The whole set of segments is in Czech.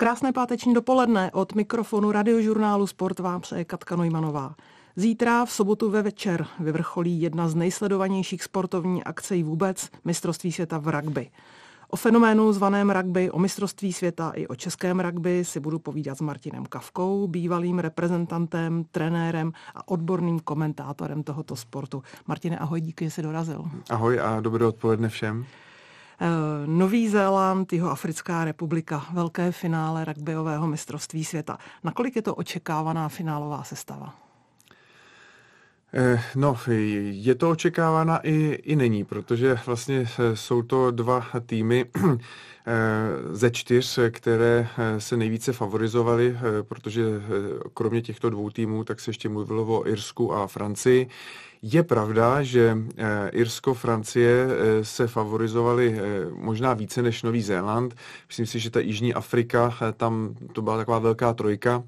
Krásné páteční dopoledne od mikrofonu radiožurnálu Sport vám přeje Katka Nojmanová. Zítra v sobotu ve večer vyvrcholí jedna z nejsledovanějších sportovní akcí vůbec mistrovství světa v rugby. O fenoménu zvaném rugby, o mistrovství světa i o českém rugby si budu povídat s Martinem Kavkou, bývalým reprezentantem, trenérem a odborným komentátorem tohoto sportu. Martine, ahoj, díky, že jsi dorazil. Ahoj a dobré odpoledne všem. Eh, Nový Zéland, jeho Africká republika, velké finále rugbyového mistrovství světa. Nakolik je to očekávaná finálová sestava? Eh, no, je to očekávána i, i není, protože vlastně eh, jsou to dva týmy ze čtyř, které se nejvíce favorizovaly, protože kromě těchto dvou týmů tak se ještě mluvilo o Irsku a Francii. Je pravda, že eh, Irsko, Francie eh, se favorizovaly eh, možná více než Nový Zéland. Myslím si, že ta Jižní Afrika, tam to byla taková velká trojka.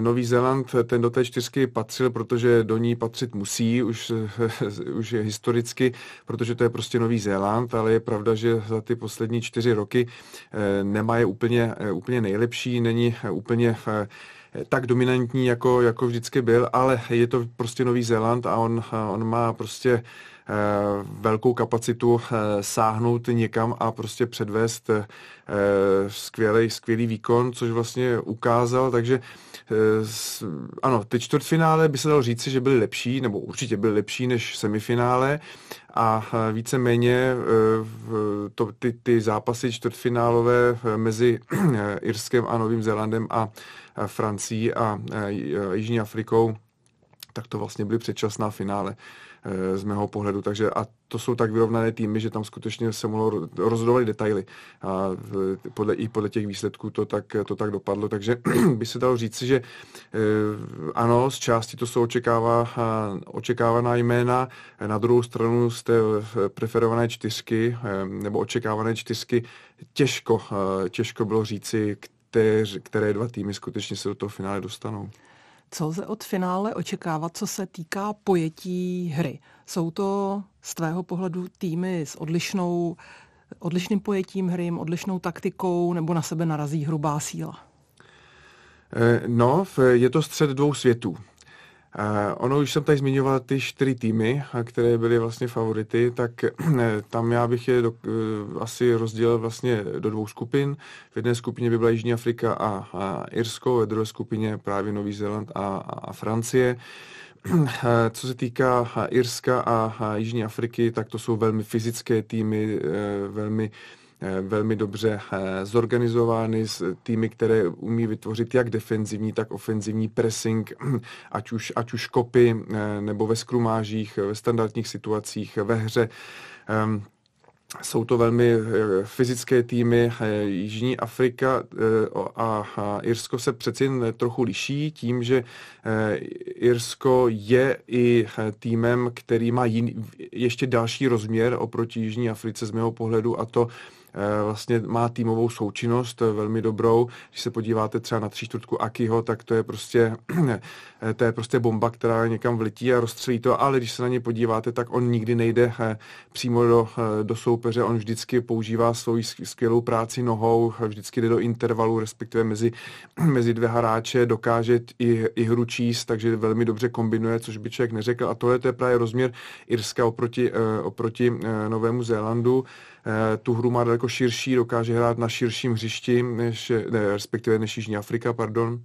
Nový Zéland ten do té čtyřky patřil, protože do ní patřit musí, už, už je historicky, protože to je prostě Nový Zéland, ale je pravda, že za ty poslední čtyři roky nemá je úplně, úplně nejlepší, není úplně tak dominantní, jako, jako vždycky byl, ale je to prostě Nový Zéland a on, on má prostě velkou kapacitu eh, sáhnout někam a prostě předvést eh, skvělý, skvělý výkon, což vlastně ukázal, takže ano, ty čtvrtfinále by se dalo říci, že byly lepší, nebo určitě byly lepší než semifinále. A víceméně to, ty, ty zápasy čtvrtfinálové mezi Irskem a Novým Zélandem a Francií a Jižní Afrikou, tak to vlastně byly předčasná finále e, z mého pohledu. Takže a to jsou tak vyrovnané týmy, že tam skutečně se mohlo rozhodovat detaily. A podle, i podle těch výsledků to tak, to tak dopadlo. Takže by se dalo říct, že e, ano, z části to jsou očekává, očekávaná jména. Na druhou stranu z té preferované čtyřky nebo očekávané čtyřky těžko, těžko bylo říci, které, které dva týmy skutečně se do toho finále dostanou. Co lze od finále očekávat, co se týká pojetí hry? Jsou to z tvého pohledu týmy s odlišnou, odlišným pojetím hry, odlišnou taktikou, nebo na sebe narazí hrubá síla? Eh, no, je to střed dvou světů. Uh, ono už jsem tady zmiňoval ty čtyři týmy, které byly vlastně favority, tak tam já bych je do, uh, asi rozdělil vlastně do dvou skupin. V jedné skupině by byla Jižní Afrika a, a Irsko, ve druhé skupině právě Nový Zéland a, a Francie. Co se týká Irska a, Jižní Afriky, tak to jsou velmi fyzické týmy, velmi Eh, velmi dobře eh, zorganizovány s týmy, které umí vytvořit jak defenzivní, tak ofenzivní pressing, ať už, ať už kopy eh, nebo ve skrumážích, ve standardních situacích, ve hře. Ehm, jsou to velmi fyzické týmy. Jižní Afrika a Irsko se přeci trochu liší tím, že Irsko je i týmem, který má ještě další rozměr oproti Jižní Africe z mého pohledu a to Eh, vlastně má týmovou součinnost eh, velmi dobrou. Když se podíváte třeba na čtvrtku Akiho, tak to je prostě, eh, to je prostě bomba, která někam vletí a rozstřelí to, ale když se na ně podíváte, tak on nikdy nejde přímo do, do soupeře, on vždycky používá svou skvělou práci nohou, vždycky jde do intervalu, respektive mezi, mezi dvě hráče, dokáže i, i hru číst, takže velmi dobře kombinuje, což by člověk neřekl. A tohle to je právě rozměr Irska oproti, oproti Novému Zélandu. Eh, tu hru má daleko širší, dokáže hrát na širším hřišti, než, ne, respektive než Jižní Afrika, pardon.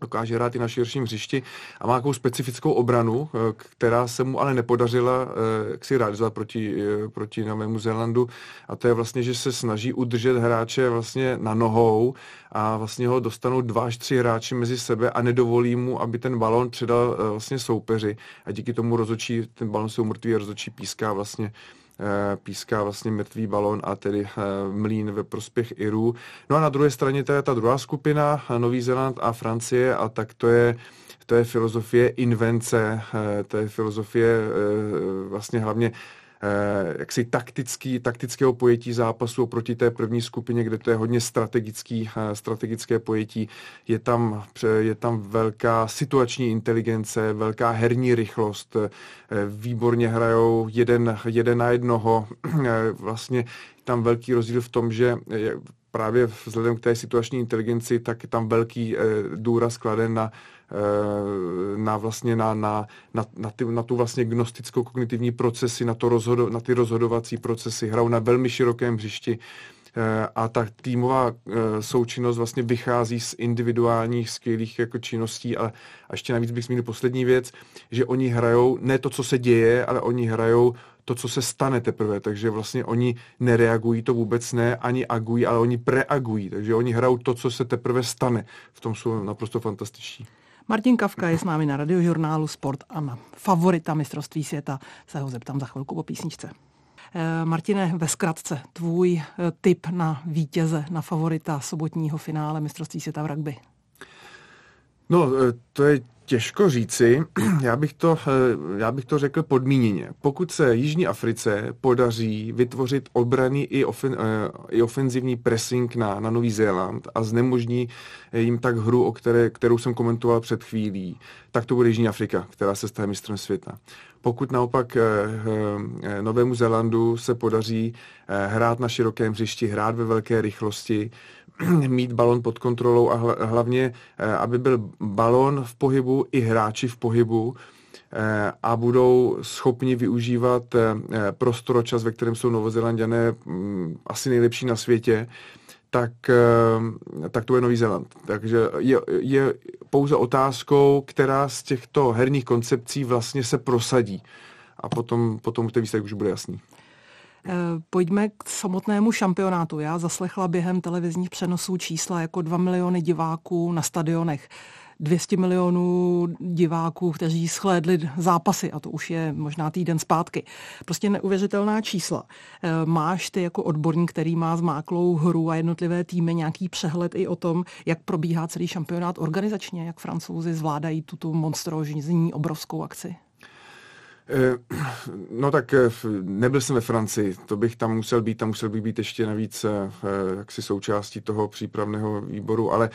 Dokáže hrát i na širším hřišti a má takovou specifickou obranu, eh, která se mu ale nepodařila eh, jak si realizovat proti, proti Novému Zélandu. A to je vlastně, že se snaží udržet hráče vlastně na nohou a vlastně ho dostanou dva až tři hráči mezi sebe a nedovolí mu, aby ten balon předal vlastně soupeři. A díky tomu rozočí, ten balon se umrtví a rozočí píská vlastně píská vlastně mrtvý balon a tedy eh, mlín ve prospěch Irů. No a na druhé straně to je ta druhá skupina, Nový Zéland a Francie a tak to je to je filozofie invence, eh, to je filozofie vlastně hlavně Eh, jaksi taktický, taktického pojetí zápasu oproti té první skupině, kde to je hodně strategický, eh, strategické pojetí. Je tam, je tam velká situační inteligence, velká herní rychlost, eh, výborně hrajou jeden, jeden na jednoho. Vlastně tam velký rozdíl v tom, že právě vzhledem k té situační inteligenci, tak je tam velký důraz kladen na na vlastně na, na, na, na, ty, na tu vlastně gnostickou kognitivní procesy, na, to rozhodo, na ty rozhodovací procesy, hrajou na velmi širokém hřišti Eh, a ta týmová eh, součinnost vlastně vychází z individuálních skvělých jako činností a, a ještě navíc bych zmínil poslední věc, že oni hrajou ne to, co se děje, ale oni hrajou to, co se stane teprve, takže vlastně oni nereagují, to vůbec ne, ani agují, ale oni preagují, takže oni hrajou to, co se teprve stane. V tom jsou naprosto fantastiční. Martin Kavka je s námi na radiožurnálu Sport a na favorita mistrovství světa. Se ho zeptám za chvilku po písničce. Eh, Martine, ve zkratce, tvůj eh, tip na vítěze, na favorita sobotního finále mistrovství světa v rugby. No, eh, to je těžko říci. Já bych to, já bych to řekl podmíněně. Pokud se Jižní Africe podaří vytvořit obraný i, ofen, i ofenzivní pressing na, na Nový Zéland a znemožní jim tak hru, o které, kterou jsem komentoval před chvílí, tak to bude Jižní Afrika, která se stane mistrem světa. Pokud naopak eh, eh, Novému Zélandu se podaří eh, hrát na širokém hřišti, hrát ve velké rychlosti, mít balon pod kontrolou a hlavně, aby byl balon v pohybu i hráči v pohybu, a budou schopni využívat prostor a čas, ve kterém jsou Novozelandiané mm, asi nejlepší na světě, tak, eh, tak to je Nový Zéland. Takže je, je pouze otázkou, která z těchto herních koncepcí vlastně se prosadí. A potom, potom ten výsledek už bude jasný. Eh, pojďme k samotnému šampionátu. Já zaslechla během televizních přenosů čísla jako 2 miliony diváků na stadionech. 200 milionů diváků, kteří schlédli zápasy a to už je možná týden zpátky. Prostě neuvěřitelná čísla. Eh, máš ty jako odborník, který má zmáklou hru a jednotlivé týmy nějaký přehled i o tom, jak probíhá celý šampionát organizačně, jak francouzi zvládají tuto monstróžní obrovskou akci? Eh, no tak eh, nebyl jsem ve Francii, to bych tam musel být, tam musel bych být ještě navíc eh, jaksi součástí toho přípravného výboru, ale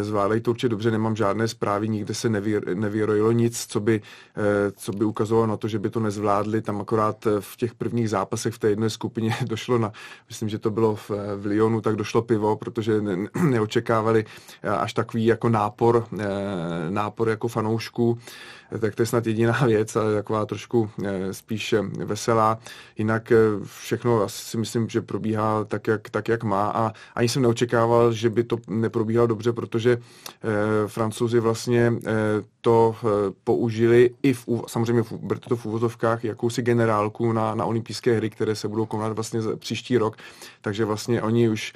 zvládají to určitě dobře, nemám žádné zprávy, nikde se nevyrojilo nic, co by, co by ukazovalo na to, že by to nezvládli, tam akorát v těch prvních zápasech v té jedné skupině došlo na, myslím, že to bylo v, v Lyonu, tak došlo pivo, protože ne, neočekávali až takový jako nápor, nápor jako fanoušků, tak to je snad jediná věc, ale taková trošku eh, spíš eh, veselá. Jinak eh, všechno asi si myslím, že probíhá tak, jak, tak, jak má a ani jsem neočekával, že by to neprobíhalo dobře, protože francouzi vlastně to použili i v, samozřejmě berte to v úvozovkách, jakousi generálku na, na olympijské hry, které se budou konat vlastně příští rok, takže vlastně oni už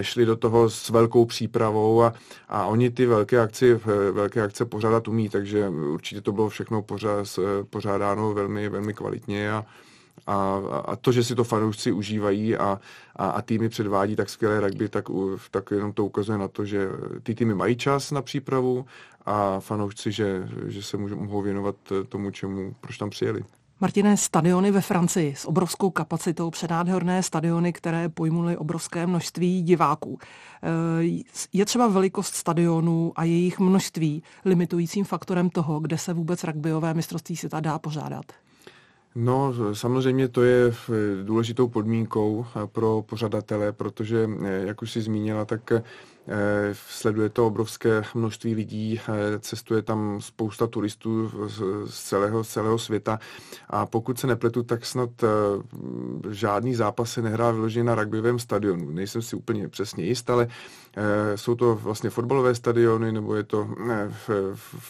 šli do toho s velkou přípravou a, a oni ty velké akce, velké akce pořádat umí, takže určitě to bylo všechno pořád, pořádáno velmi, velmi kvalitně a, a, a to, že si to fanoušci užívají a, a, a týmy předvádí tak skvělé rugby, tak, tak jenom to ukazuje na to, že ty týmy mají čas na přípravu a fanoušci, že, že se můžou, mohou věnovat tomu, čemu, proč tam přijeli. Martine, stadiony ve Francii s obrovskou kapacitou, přednádherné stadiony, které pojmuly obrovské množství diváků. Eh, je třeba velikost stadionů a jejich množství limitujícím faktorem toho, kde se vůbec rugbyové mistrovství světa dá pořádat? No, samozřejmě to je důležitou podmínkou pro pořadatele, protože, eh, jak už si zmínila, tak sleduje to obrovské množství lidí, eh, cestuje tam spousta turistů z celého, z celého světa a pokud se nepletu, tak snad eh, žádný zápas se nehrá vyloženě na rugbyovém stadionu. Nejsem si úplně přesně jist, ale jsou to vlastně fotbalové stadiony, nebo je to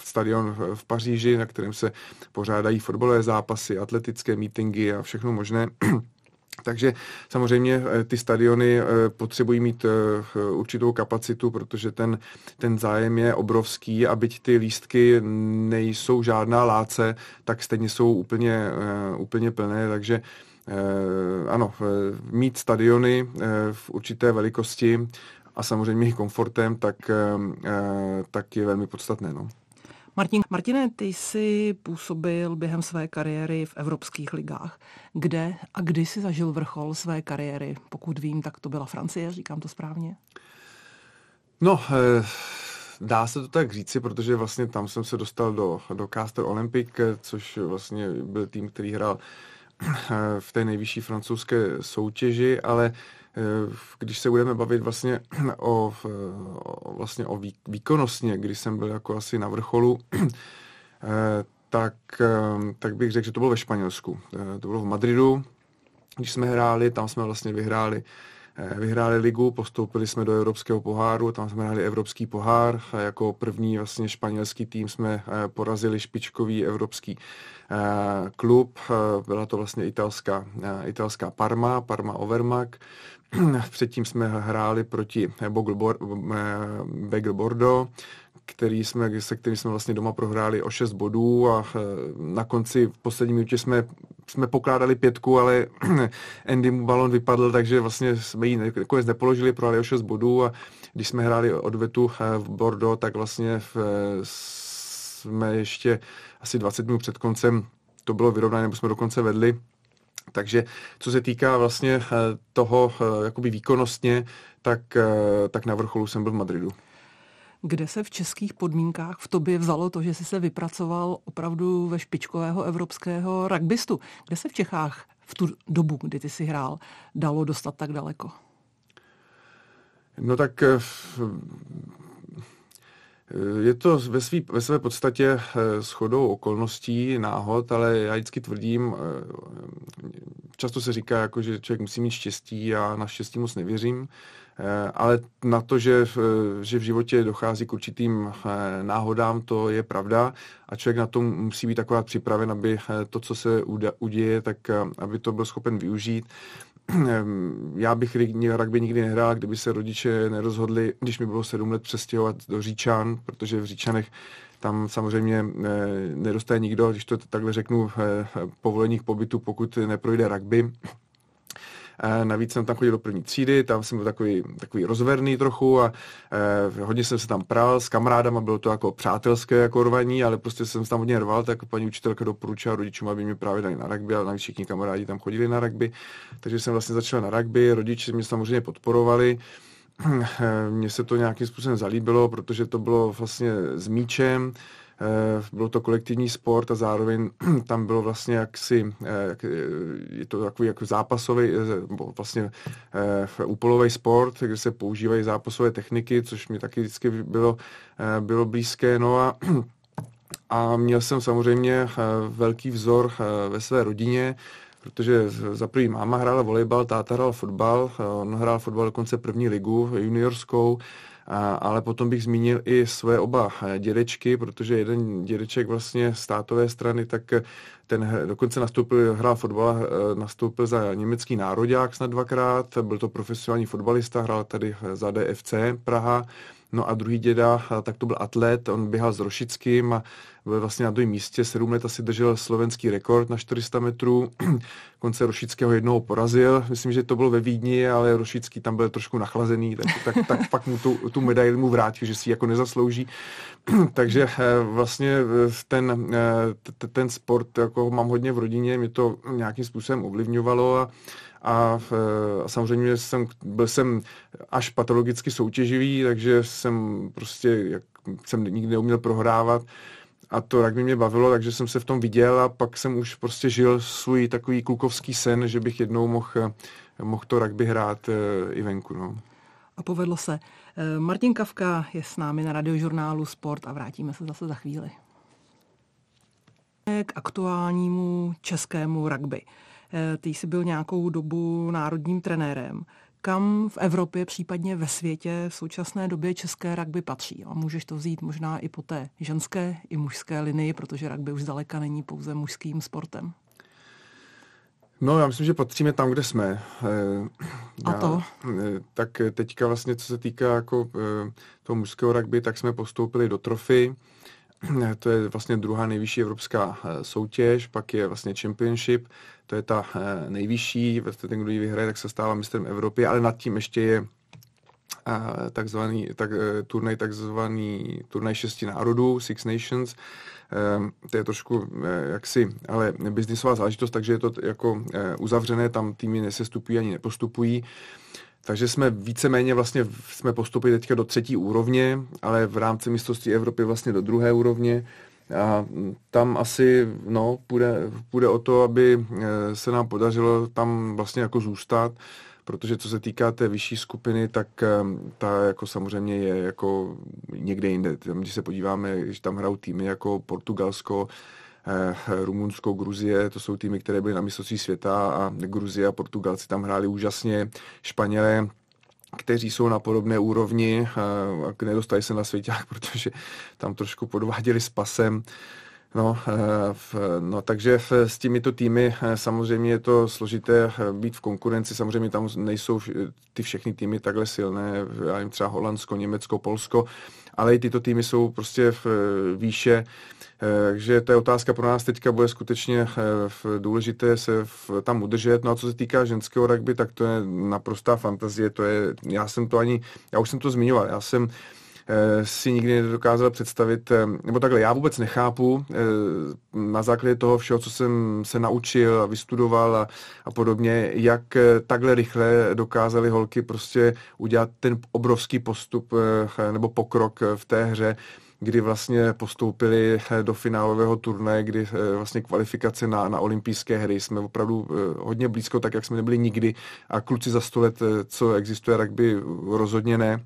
stadion v Paříži, na kterém se pořádají fotbalové zápasy, atletické mítingy a všechno možné. Takže samozřejmě eh, ty stadiony eh, potřebují mít eh, určitou kapacitu, protože ten, ten zájem je obrovský a byť ty lístky nejsou žádná láce, tak stejně jsou úplně, úplně plné, takže ano, mít stadiony v určité velikosti a samozřejmě i komfortem, tak, tak je velmi podstatné. No. Martin, Martine, ty jsi působil během své kariéry v evropských ligách. Kde a kdy jsi zažil vrchol své kariéry? Pokud vím, tak to byla Francie, říkám to správně? No, eh, dá se to tak říci, protože vlastně tam jsem se dostal do, do Caster Olympic, což vlastně byl tým, který hrál v té nejvyšší francouzské soutěži, ale když se budeme bavit vlastně o, o, vlastně o výkonnostně, kdy jsem byl jako asi na vrcholu, tak, tak bych řekl, že to bylo ve Španělsku. To bylo v Madridu, když jsme hráli, tam jsme vlastně vyhráli Eh, vyhráli ligu, postoupili jsme do Evropského poháru, tam jsme hráli Evropský pohár a jako první vlastně španělský tým jsme eh, porazili špičkový evropský eh, klub. Byla to vlastně italská, italská Parma, Parma Overmak. Předtím jsme hráli proti Begl Bordo, který jsme, se kterým jsme vlastně doma prohráli o 6 bodů a na konci v poslední minutě jsme jsme pokládali pětku, ale Andy mu balon vypadl, takže vlastně jsme ji nakonec nepoložili, prohráli o 6 bodů a když jsme hráli odvetu eh, v Bordeaux, tak vlastně v, jsme ještě asi 20 minut před koncem to bylo vyrovnané, nebo jsme dokonce vedli. Takže co se týká vlastně eh, toho eh, jakoby výkonnostně, tak, tak na vrcholu jsem byl v Madridu. Kde se v českých podmínkách v tobě vzalo to, že jsi se vypracoval opravdu ve špičkového evropského rugbystu? Kde se v Čechách v tu dobu, kdy ty si hrál, dalo dostat tak daleko? No tak eh, je to ve, svý, ve své podstatě eh, shodou okolností, náhod, ale já vždycky tvrdím, eh, často se říká, jako, že člověk musí mít štěstí, já na štěstí moc nevěřím. Eh, ale na to, že, že v životě dochází k určitým náhodám, to je pravda a člověk na to musí být taková připraven, aby to, co se uděje, tak aby to byl schopen využít. Já bych rugby nikdy nehrál, kdyby se rodiče nerozhodli, když mi bylo sedm let přestěhovat do Říčan, protože v Říčanech tam samozřejmě nedostaje nikdo, když to takhle řeknu, povolení k pobytu, pokud neprojde rugby. Navíc jsem tam chodil do první třídy, tam jsem byl takový, takový rozverný trochu a eh, hodně jsem se tam pral s kamarádama, bylo to jako přátelské jako rvaní, ale prostě jsem se tam hodně rval, tak paní učitelka doporučila rodičům, aby mě právě dali na rugby, ale navíc všichni kamarádi tam chodili na rugby, takže jsem vlastně začal na rugby, rodiče mě samozřejmě podporovali, mně se to nějakým způsobem zalíbilo, protože to bylo vlastně s míčem, byl to kolektivní sport a zároveň tam bylo vlastně jaksi, eh, jak, je to takový jako zápasový, eh, vlastně úpolový sport, kde se používají zápasové techniky, což mi taky vždycky bylo, bylo blízké. No a a měl jsem samozřejmě velký vzor ve své rodině, protože za první máma hrála volejbal, táta hrál fotbal, on hrál fotbal dokonce první ligu juniorskou, a, ale potom bych zmínil i své oba dědečky, protože jeden dědeček vlastně z státové strany, tak ten dokonce nastoupil, hrál fotbal, nastoupil za německý národák snad dvakrát, byl to profesionální fotbalista, hrál tady za DFC Praha, No a druhý děda, tak to byl atlet, on běhal s Rošickým a vlastně na druhém místě, sedm let asi držel slovenský rekord na 400 metrů. Konce Rošického jednoho porazil, myslím, že to bylo ve Vídni, ale Rošický tam byl trošku nachlazený, tak, tak, tak pak mu tu, tu medaili mu vrátil, že si ji jako nezaslouží. Takže eh, vlastně eh, ten, eh, ten sport jako mám hodně v rodině, mě to nějakým způsobem ovlivňovalo a a, a samozřejmě jsem, byl jsem až patologicky soutěživý, takže jsem prostě, jak jsem nikdy neuměl prohrávat a to rugby mě bavilo, takže jsem se v tom viděl a pak jsem už prostě žil svůj takový klukovský sen, že bych jednou mohl, mohl to rugby hrát eh, i venku. No. A povedlo se. Eh, Martin Kavka je s námi na radiožurnálu Sport a vrátíme se zase za chvíli. K aktuálnímu českému rugby. Eh, ty jsi byl nějakou dobu národním trenérem. Kam v Evropě, případně ve světě v současné době české rugby patří? A můžeš to vzít možná i po té ženské i mužské linii, protože rugby už zdaleka není pouze mužským sportem. No, já myslím, že patříme tam, kde jsme. Eh, A to? Eh, tak teďka vlastně, co se týká jako toho mužského rugby, tak jsme postoupili do trofy. To je vlastně druhá nejvyšší evropská eh, soutěž, pak je vlastně Championship, to je ta eh, nejvyšší, ten, kdo ji vyhraje, tak se stává mistrem Evropy, ale nad tím ještě je eh, takzvaný tak, turnaj, takzvaný turnaj šesti národů, Six Nations, to je trošku jaksi, ale biznisová záležitost, takže je to jako uzavřené, tam týmy nesestupují ani nepostupují. Takže jsme víceméně vlastně jsme postupili teďka do třetí úrovně, ale v rámci mistrovství Evropy vlastně do druhé úrovně. A tam asi no, půjde, půjde o to, aby se nám podařilo tam vlastně jako zůstat protože co se týká té vyšší skupiny, tak ta jako samozřejmě je jako někde jinde. Když se podíváme, když tam hrajou týmy jako Portugalsko, Rumunsko, Gruzie, to jsou týmy, které byly na mistrovství světa a Gruzie a Portugalci tam hráli úžasně, Španělé kteří jsou na podobné úrovni, a nedostali se na svěťák, protože tam trošku podváděli s pasem. No, eh, no, takže s těmito týmy eh, samozřejmě je to složité eh, být v konkurenci. Samozřejmě tam nejsou ty všechny týmy takhle silné, já jim třeba Holandsko, Německo, Polsko, ale i tyto týmy jsou prostě v výše. Takže ta otázka pro nás teďka bude skutečně důležité se tam udržet. No a co se týká ženského rugby, tak to je naprostá fantazie. To je, já jsem to ani, já už jsem to zmiňoval, já jsem Eh, si nikdy nedokázal představit, eh, nebo takhle, já vůbec nechápu eh, na základě toho všeho, co jsem se naučil a vystudoval a, a podobně, jak takhle rychle dokázali holky prostě udělat ten obrovský postup nebo pokrok v té hře, kdy vlastně postoupili do finálového turnaje, kdy vlastně kvalifikace na, na olympijské hry jsme opravdu hodně blízko, tak jak jsme nebyli nikdy a kluci za sto let, co existuje rugby, rozhodně ne.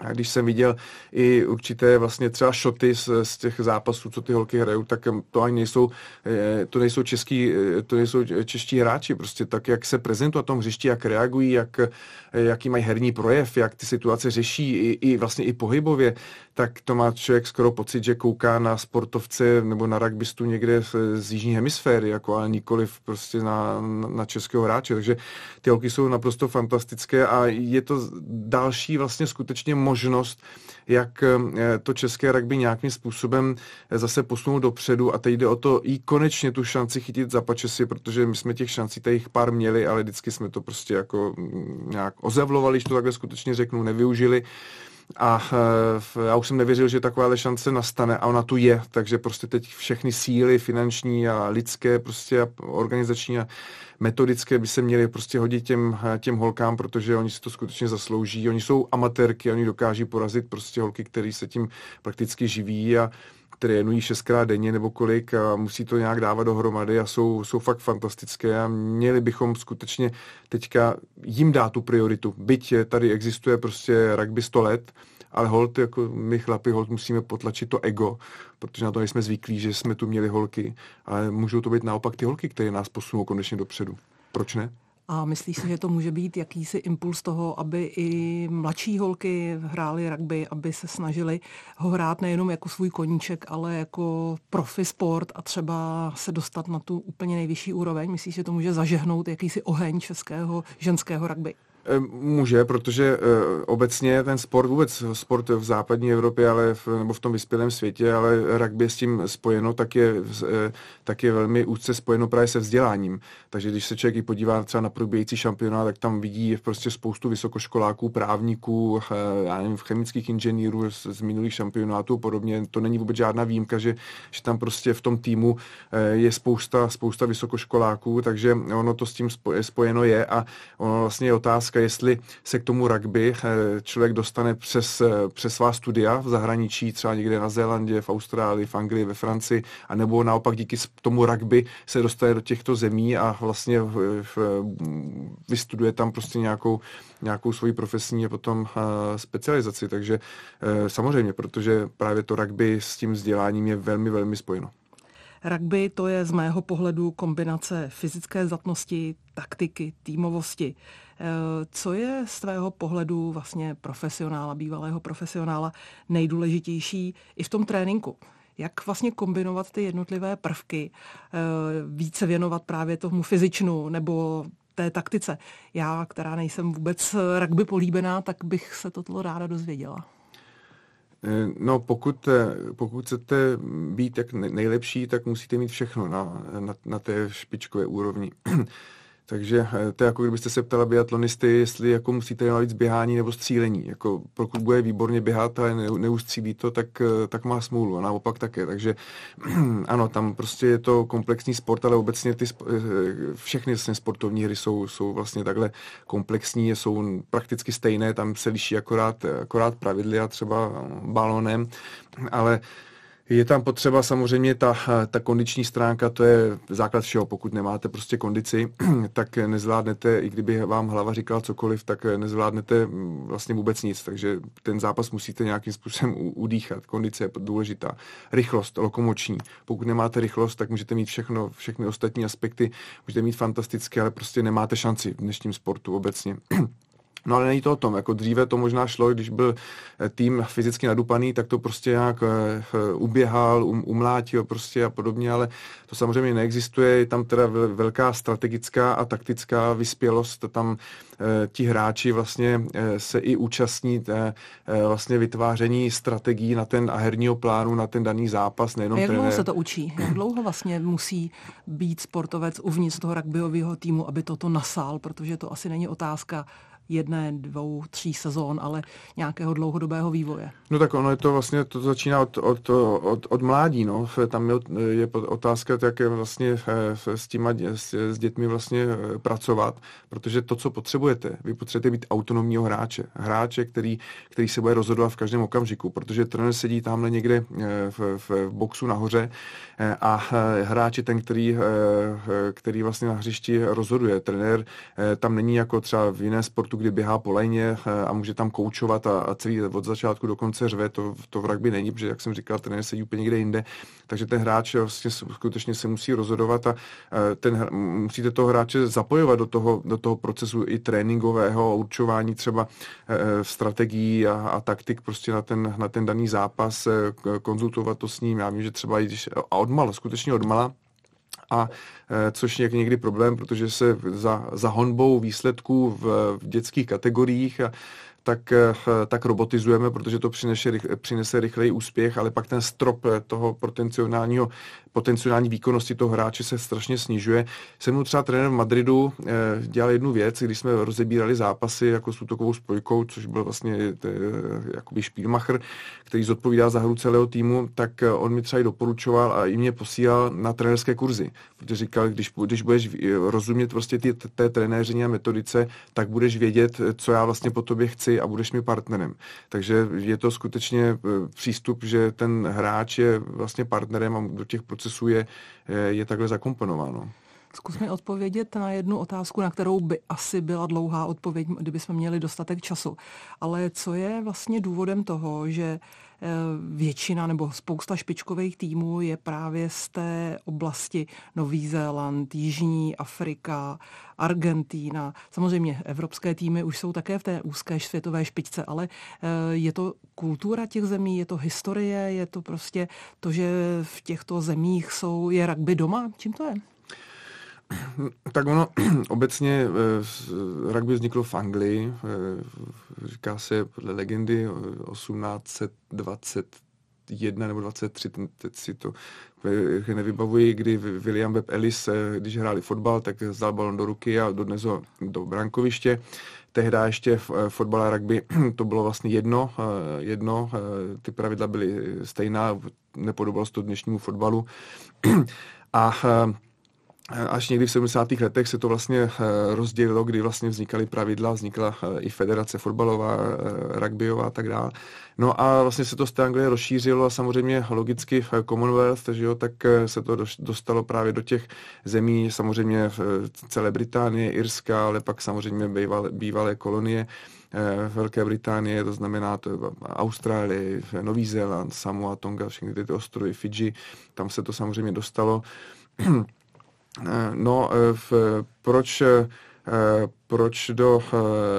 A když jsem viděl i určité vlastně třeba šoty z, z těch zápasů, co ty holky hrajou, tak to ani nejsou, eh, to nejsou český, eh, to nejsou čeští hráči, prostě tak, jak se prezentují na tom hřišti, jak reagují, jak, eh, jaký mají herní projev, jak ty situace řeší, i, i vlastně i pohybově, tak to má člověk skoro pocit, že kouká na sportovce nebo na rugbystu někde z, z jižní hemisféry, jako ale nikoli prostě na, na českého hráče. Takže ty holky jsou naprosto fantastické a je to další vlastně skutečně možnost, jak eh, to české rugby nějakým způsobem eh, zase posunout dopředu a teď jde o to i konečně tu šanci chytit za pačesy, protože my jsme těch šancí tady pár měli, ale vždycky jsme to prostě jako mm, nějak ozavlovali, když to takhle skutečně řeknu, nevyužili a e, já už jsem nevěřil, že taková šance nastane a ona tu je, takže prostě teď všechny síly finanční a lidské, prostě organizační a metodické by se měly prostě hodit těm, těm holkám, protože oni si to skutečně zaslouží. Oni jsou amatérky, oni dokáží porazit prostě holky, které se tím prakticky živí a trénují šestkrát denně nebo kolik a musí to nějak dávat dohromady a jsou, jsou fakt fantastické a měli bychom skutečně teďka jim dát tu prioritu. Byť tady existuje prostě rugby 100 let, ale hold, jako my chlapi, hold musíme potlačit to ego, protože na to nejsme zvyklí, že jsme tu měli holky, ale můžou to být naopak ty holky, které nás posunou konečně dopředu. Proč ne? A myslíš si, že to může být jakýsi impuls toho, aby i mladší holky hrály rugby, aby se snažili ho hrát nejenom jako svůj koníček, ale jako profi sport a třeba se dostat na tu úplně nejvyšší úroveň? Myslíš, že to může zažehnout jakýsi oheň českého ženského rugby? Eh, může, protože uh, obecně ten sport, vůbec sport v západní Evropě, ale v, nebo v tom vyspělém světě, ale rugby je s tím spojeno, tak je, uh, tak je velmi úzce spojeno právě se vzděláním. Takže když se člověk podívá třeba na probíhající šampionát, tak tam vidí prostě spoustu vysokoškoláků, právníků, já nevím, chemických inženýrů z, z minulých šampionátů podobně. To není vůbec žádná výjimka, že, že tam prostě v tom týmu je spousta, spousta vysokoškoláků, takže ono to s tím spojeno je a ono vlastně je otázka, otázka, jestli se k tomu rugby eh, člověk dostane přes, eh, přes svá studia v zahraničí, třeba někde na Zélandě, v Austrálii, v Anglii, ve Francii, anebo naopak díky tomu rugby se dostane do těchto zemí a vlastně v, v, vystuduje tam prostě nějakou, nějakou svoji profesní a potom uh, specializaci. Takže samozřejmě, protože právě to rugby s tím vzděláním je velmi, velmi spojeno. Rugby to je z mého pohledu kombinace fyzické zdatnosti, taktiky, týmovosti. Eh, co je z tvého pohledu vlastně profesionála, bývalého profesionála nejdůležitější i v tom tréninku? Jak vlastně kombinovat ty jednotlivé prvky, eh, více věnovat právě tomu fyzičnu nebo té taktice. Já, která nejsem vůbec rugby políbená, tak bych se toto ráda dozvěděla. Eh, no, pokud, pokud chcete být jak nejlepší, tak musíte mít všechno na, na, na té špičkové úrovni. Takže eh, to je jako kdybyste se ptala biatlonisty, jestli jako musíte mít víc běhání nebo střílení. Jako pokud bude výborně běhat a neustřílí to, tak, eh, tak má smůlu a naopak také. Takže ano, tam prostě je to komplexní sport, ale obecně ty eh, všechny vlastně sportovní hry jsou, jsou vlastně takhle komplexní, jsou prakticky stejné, tam se liší akorát, akorát pravidly a třeba balonem, ale Je tam potřeba samozřejmě ta, ta kondiční stránka, to je základ všeho. Pokud nemáte prostě kondici, tak nezvládnete, i kdyby vám hlava říkala cokoliv, tak nezvládnete vlastně vůbec nic. Takže ten zápas musíte nějakým způsobem udýchat. Kondice je důležitá. Rychlost, lokomoční. Pokud nemáte rychlost, tak můžete mít všechno, všechny ostatní aspekty, můžete mít fantastické, ale prostě nemáte šanci v dnešním sportu obecně. No ale není to o tom, jako dříve to možná šlo, když byl eh, tým fyzicky nadupaný, tak to prostě nějak uh, uběhal, um, umlátil prostě a podobně, ale to samozřejmě neexistuje, je tam teda velká strategická a taktická vyspělost, tam uh, ti hráči vlastně se i účastní vlastně vytváření strategií na ten a herního plánu, na ten daný zápas, nejenom Jak dlouho se to učí? Jak dlouho vlastně musí být sportovec uvnitř toho rugbyového týmu, aby toto nasál, protože to asi není otázka jedné, dvou, tří sezón, ale nějakého dlouhodobého vývoje. No tak ono je to vlastně, to začíná od, od, od, od mládí, no. Tam je, je otázka, jak je vlastně eh, s těma, s, s dětmi vlastně eh, pracovat, protože to, co potřebujete, vy potřebujete být autonomního hráče. Hráče, který, který se bude rozhodovat v každém okamžiku, protože trenér sedí tamhle někde eh, v, v, v boxu nahoře a hráč je ten, který, který vlastně na hřišti rozhoduje. Trenér tam není jako třeba v jiné sportu, sportu, kdy běhá po lajně eh, a může tam koučovat a, a celý od začátku do konce řve, to, to v rugby není, protože, jak jsem říkal, ten sedí úplně někde jinde. Takže ten hráč vlastně skutečně se musí rozhodovat a eh, ten, musíte toho hráče zapojovat do toho, do toho procesu i tréninkového určování třeba eh, strategií a, a taktik prostě na ten, na ten daný zápas, konzultovat to s ním. Já vím, že třeba i když, a odmala, skutečně odmala, a e, což je někdy problém, protože se za, za honbou výsledků v, v dětských kategoriích a tak, eh, tak robotizujeme, protože to přinese, přinese úspěch, ale pak ten strop toho potenciálního, potenciální výkonnosti toho hráče se strašně snižuje. Jsem mu třeba trenér v Madridu eh, dělal jednu věc, když jsme rozebírali zápasy jako s útokovou spojkou, což byl vlastně jakoby Spielmacher, který zodpovídá za hru celého týmu, tak on mi třeba i doporučoval a i mě posílal na trenérské kurzy, protože říkal, když, když budeš rozumět prostě ty, té trenéřině a metodice, tak budeš vědět, co já vlastně po tobě chci a budeš mi partnerem. Takže je to skutečně přístup, že ten hráč je vlastně partnerem a do těch procesů je, e, je takhle zakomponováno. Zkus mi odpovědět na jednu otázku, na kterou by asi byla dlouhá odpověď, kdybychom měli dostatek času. Ale co je vlastně důvodem toho, že většina nebo spousta špičkových týmů je právě z té oblasti Nový Zéland, Jižní Afrika, Argentína. Samozřejmě evropské týmy už jsou také v té úzké světové špičce, ale eh, je to kultura těch zemí, je to historie, je to prostě to, že v těchto zemích jsou, je rugby doma? Čím to je? Tak ono obecně eh, rugby vzniklo v Anglii, eh, říká se podle legendy 1821 nebo 23, teď si to nevybavuji, kdy William Webb Ellis, eh, když hráli fotbal, tak vzal balon do ruky a dodnes ho do brankoviště. Tehdy ještě fotbal a rugby to bylo vlastně jedno, jedno, ty pravidla byly stejná, nepodobalo se to dnešnímu fotbalu. A až někdy v 70. letech se to vlastně eh, rozdělilo, kdy vlastně vznikaly pravidla, vznikla eh, i federace fotbalová, eh, rugbyová a tak dále. No a vlastně se to z té Anglie rozšířilo a samozřejmě logicky v Commonwealth, že jo, tak se to dostalo právě do těch zemí, samozřejmě v celé Británie, Irska, ale pak samozřejmě bývalé, bývalé kolonie Velké Británie, to znamená to Austrálie, Nový Zéland, Samoa, Tonga, všechny ty ostrovy, Fidži, tam se to samozřejmě dostalo. Eh, no, eh, v, proč, eh, proč do,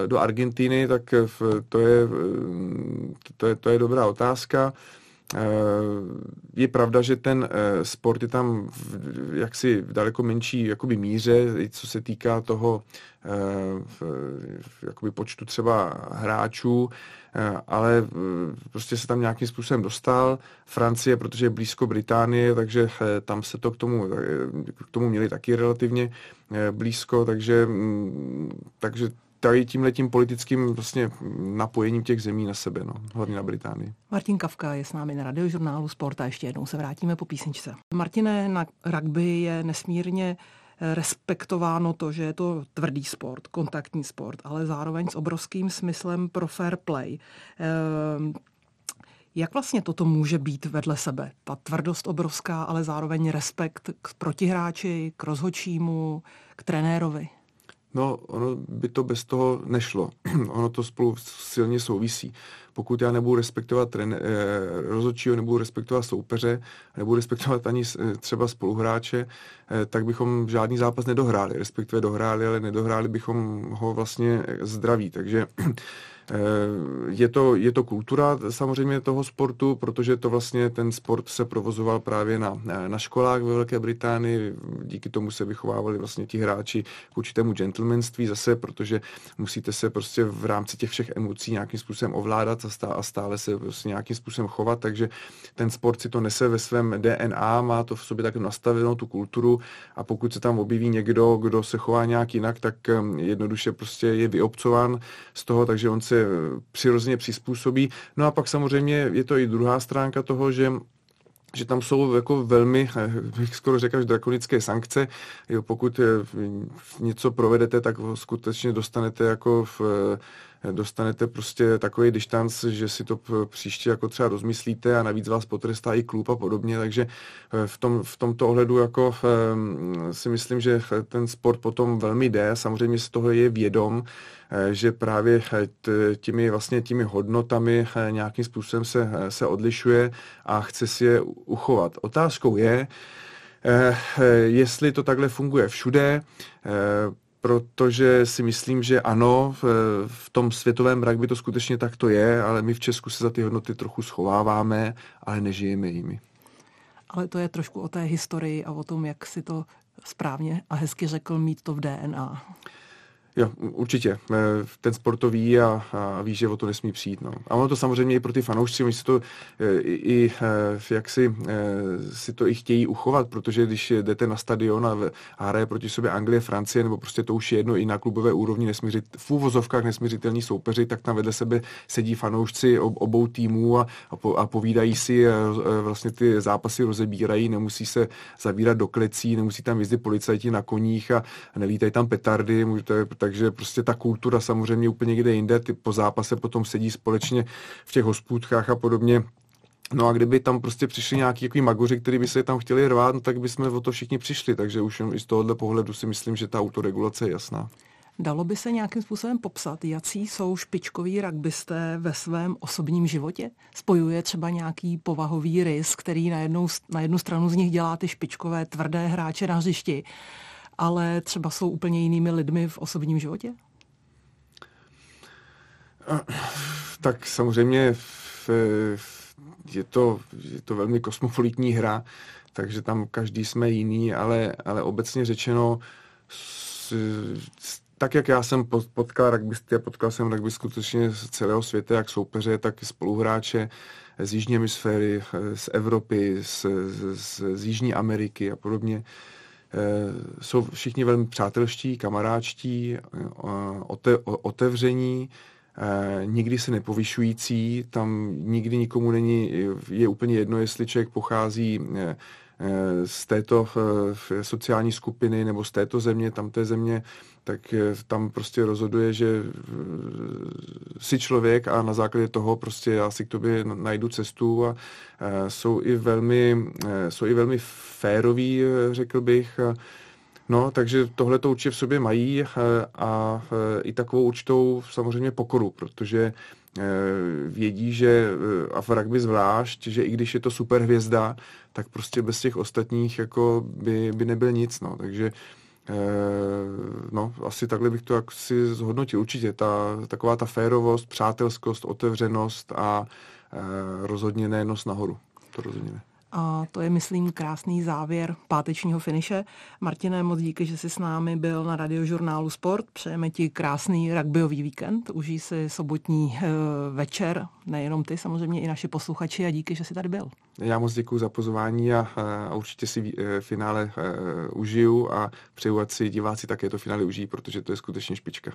do Argentiny, tak to je, to je, to je dobrá otázka. Je pravda, že ten sport je tam v, jaksi v daleko menší jakoby míře, co se týká toho v, jakoby počtu třeba hráčů. Eh, ale eh, prostě se tam nějakým způsobem dostal. Francie, protože je blízko Británie, takže eh, tam se to k tomu, k tomu měli taky relativně blízko, takže, mm, takže tady tím letím politickým vlastně napojením těch zemí na sebe, no, hlavně na Británii. Martin Kavka je s námi na radiožurnálu Sport a ještě jednou se vrátíme po písničce. Martine, na rugby je nesmírně respektováno to, že je to tvrdý sport, kontaktní sport, ale zároveň s obrovským smyslem pro fair play. Ehm, Jak vlastně toto může být vedle sebe? Ta tvrdost obrovská, ale zároveň respekt k protihráči, k rozhočímu, k trenérovi. No, ono by to bez toho nešlo. ono to spolu silně souvisí. Pokud já nebudu respektovat eh, rozhodčího, nebudu respektovat soupeře, nebudu respektovat ani eh, třeba spoluhráče, eh, tak bychom žádný zápas nedohráli. Respektive dohráli, ale nedohráli bychom ho vlastně zdraví. Takže Eh, je to, je to kultura samozřejmě toho sportu, protože to vlastně ten sport se provozoval právě na, na školách ve Velké Británii. Díky tomu se vychovávali vlastně ti hráči k určitému gentlemanství zase, protože musíte se prostě v rámci těch všech emocí nějakým způsobem ovládat a stále, a stále se prostě nějakým způsobem chovat, takže ten sport si to nese ve svém DNA, má to v sobě tak nastavenou tu kulturu a pokud se tam objeví někdo, kdo se chová nějak jinak, tak eh, jednoduše prostě je vyobcován z toho, takže on se přirozeně přizpůsobí. No a pak samozřejmě je to i druhá stránka toho, že že tam jsou jako velmi, bych skoro řekl, drakonické sankce. Jo, pokud něco provedete, tak skutečně dostanete jako v, dostanete prostě takový distanc, že si to příště jako třeba rozmyslíte a navíc vás potrestá i klub a podobně, takže eh, v, tom, v tomto ohledu jako eh, si myslím, že ten sport potom velmi jde, samozřejmě z toho je vědom, eh, že právě těmi vlastně těmi hodnotami nějakým způsobem se, se odlišuje a chce si je uchovat. Otázkou je, jestli to takhle funguje všude, protože si myslím, že ano, v, v tom světovém rugby to skutečně tak to je, ale my v Česku se za ty hodnoty trochu schováváme, ale nežijeme jimi. Ale to je trošku o té historii a o tom, jak si to správně a hezky řekl, mít to v DNA. Jo, určitě. Eh, ten sportový a, a ví, že o to nesmí přijít. No. A ono to samozřejmě i pro ty fanoušci, oni si to eh, i, i eh, jak si, si to i chtějí uchovat, protože když jdete na stadion a, a hraje proti sobě Anglie, Francie, nebo prostě to už je jedno i na klubové úrovni nesmířit, v úvozovkách nesmířitelní soupeři, tak tam vedle sebe sedí fanoušci obou týmů a, a, po, a povídají si, a vlastně ty zápasy rozebírají, nemusí se zavírat do klecí, nemusí tam jezdit policajti na koních a, a nelítají tam petardy, můžete, takže prostě ta kultura samozřejmě úplně někde jinde, ty po zápase potom sedí společně v těch hospůdkách a podobně. No a kdyby tam prostě přišli nějaký jaký magoři, kteří by se tam chtěli rvát, no tak bychom o to všichni přišli. Takže už i z tohohle pohledu si myslím, že ta autoregulace je jasná. Dalo by se nějakým způsobem popsat, jaký jsou špičkoví rugbysté ve svém osobním životě? Spojuje třeba nějaký povahový rys, který na jednu, na jednu stranu z nich dělá ty špičkové tvrdé hráče na hřišti ale třeba jsou úplně jinými lidmi v osobním životě? Tak samozřejmě je to, je to velmi kosmopolitní hra, takže tam každý jsme jiný, ale, ale obecně řečeno, s, tak jak já jsem potkal rugbysty a potkal jsem rugby skutečně z celého světa, jak soupeře, tak i spoluhráče z Jižní hemisféry, z Evropy, z, z, z Jižní Ameriky a podobně, jsou všichni velmi přátelští, kamaráčtí, eh, otevření, eh, nikdy se nepovyšující, tam nikdy nikomu není, je úplně jedno, jestli člověk pochází z této sociální skupiny nebo z této země, tamté země, tak tam prostě rozhoduje, že si člověk a na základě toho prostě já si k tobě najdu cestu a jsou i velmi, jsou i velmi férový, řekl bych. No, takže tohle to určitě v sobě mají a i takovou určitou samozřejmě pokoru, protože vědí, že a v rugby zvlášť, že i když je to super hvězda, tak prostě bez těch ostatních jako by, by nebyl nic, no, takže no, asi takhle bych to jak si zhodnotil. Určitě ta, taková ta férovost, přátelskost, otevřenost a rozhodně ne nos nahoru. To rozhodně ne. A to je, myslím, krásný závěr pátečního finiše. Martine, moc díky, že jsi s námi byl na radiožurnálu Sport. Přejeme ti krásný rugbyový víkend. Užij si sobotní e, večer, nejenom ty, samozřejmě i naši posluchači a díky, že jsi tady byl. Já moc děkuji za pozvání a, a určitě si e, finále e, užiju a přeju, ať si diváci také to finále užijí, protože to je skutečně špička.